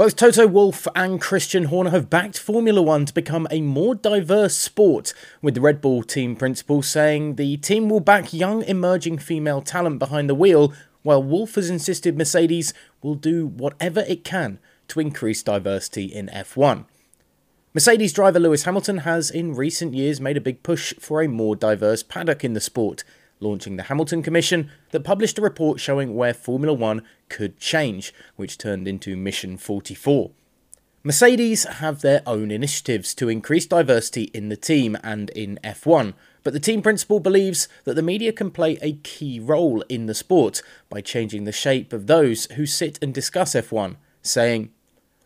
Both Toto Wolff and Christian Horner have backed Formula One to become a more diverse sport, with the Red Bull team principal saying the team will back young emerging female talent behind the wheel, while Wolff has insisted Mercedes will do whatever it can to increase diversity in F1. Mercedes driver Lewis Hamilton has in recent years made a big push for a more diverse paddock in the sport, launching the Hamilton Commission that published a report showing where Formula One could change, which turned into Mission 44. Mercedes have their own initiatives to increase diversity in the team and in F1, but the team principal believes that the media can play a key role in the sport by changing the shape of those who sit and discuss F1, saying,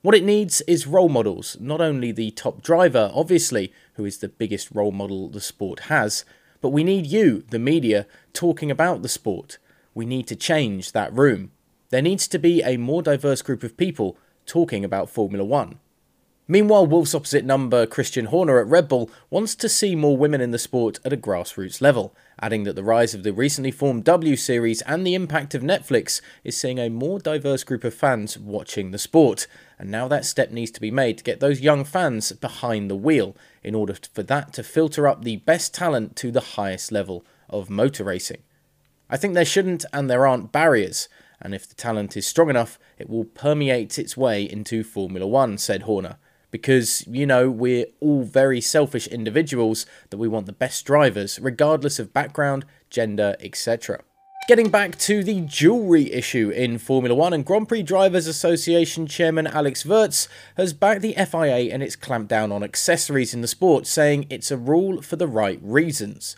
What it needs is role models, not only the top driver, obviously, who is the biggest role model the sport has, but we need you, the media, talking about the sport. We need to change that room. There needs to be a more diverse group of people talking about Formula One. Meanwhile, Wolff's opposite number, Christian Horner at Red Bull, wants to see more women in the sport at a grassroots level, adding that the rise of the recently formed W Series and the impact of Netflix is seeing a more diverse group of fans watching the sport. And now that step needs to be made to get those young fans behind the wheel in order for that to filter up the best talent to the highest level of motor racing. I think there shouldn't and there aren't barriers, and if the talent is strong enough, it will permeate its way into Formula One, said Horner. Because, you know, we're all very selfish individuals that we want the best drivers, regardless of background, gender, etc. Getting back to the jewellery issue in Formula One, and Grand Prix Drivers Association chairman Alex Wurz has backed the FIA and its clampdown on accessories in the sport, saying it's a rule for the right reasons.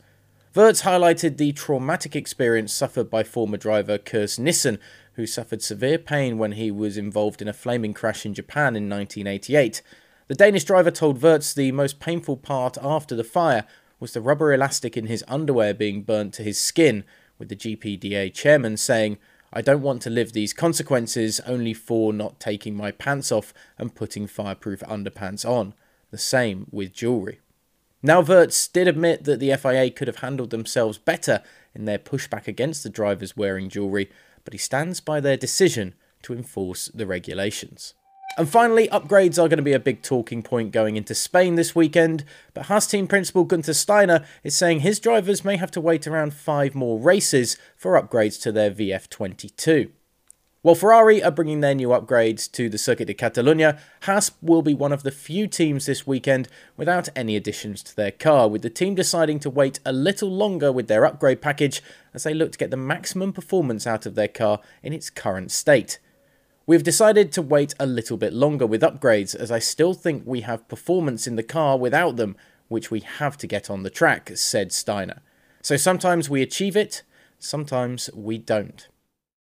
Wurz highlighted the traumatic experience suffered by former driver Kris Nissen, who suffered severe pain when he was involved in a flaming crash in Japan in 1988. The Danish driver told Wurz the most painful part after the fire was the rubber elastic in his underwear being burnt to his skin with the GPDA chairman saying, I don't want to live these consequences only for not taking my pants off and putting fireproof underpants on. The same with jewellery. Now, Wurz did admit that the FIA could have handled themselves better in their pushback against the drivers wearing jewellery, but he stands by their decision to enforce the regulations. And finally, upgrades are going to be a big talking point going into Spain this weekend, but Haas team principal Gunther Steiner is saying his drivers may have to wait around five more races for upgrades to their VF22. While Ferrari are bringing their new upgrades to the Circuit de Catalunya, Haas will be one of the few teams this weekend without any additions to their car, with the team deciding to wait a little longer with their upgrade package as they look to get the maximum performance out of their car in its current state. We've decided to wait a little bit longer with upgrades as I still think we have performance in the car without them, which we have to get on the track, said Steiner. So sometimes we achieve it, sometimes we don't.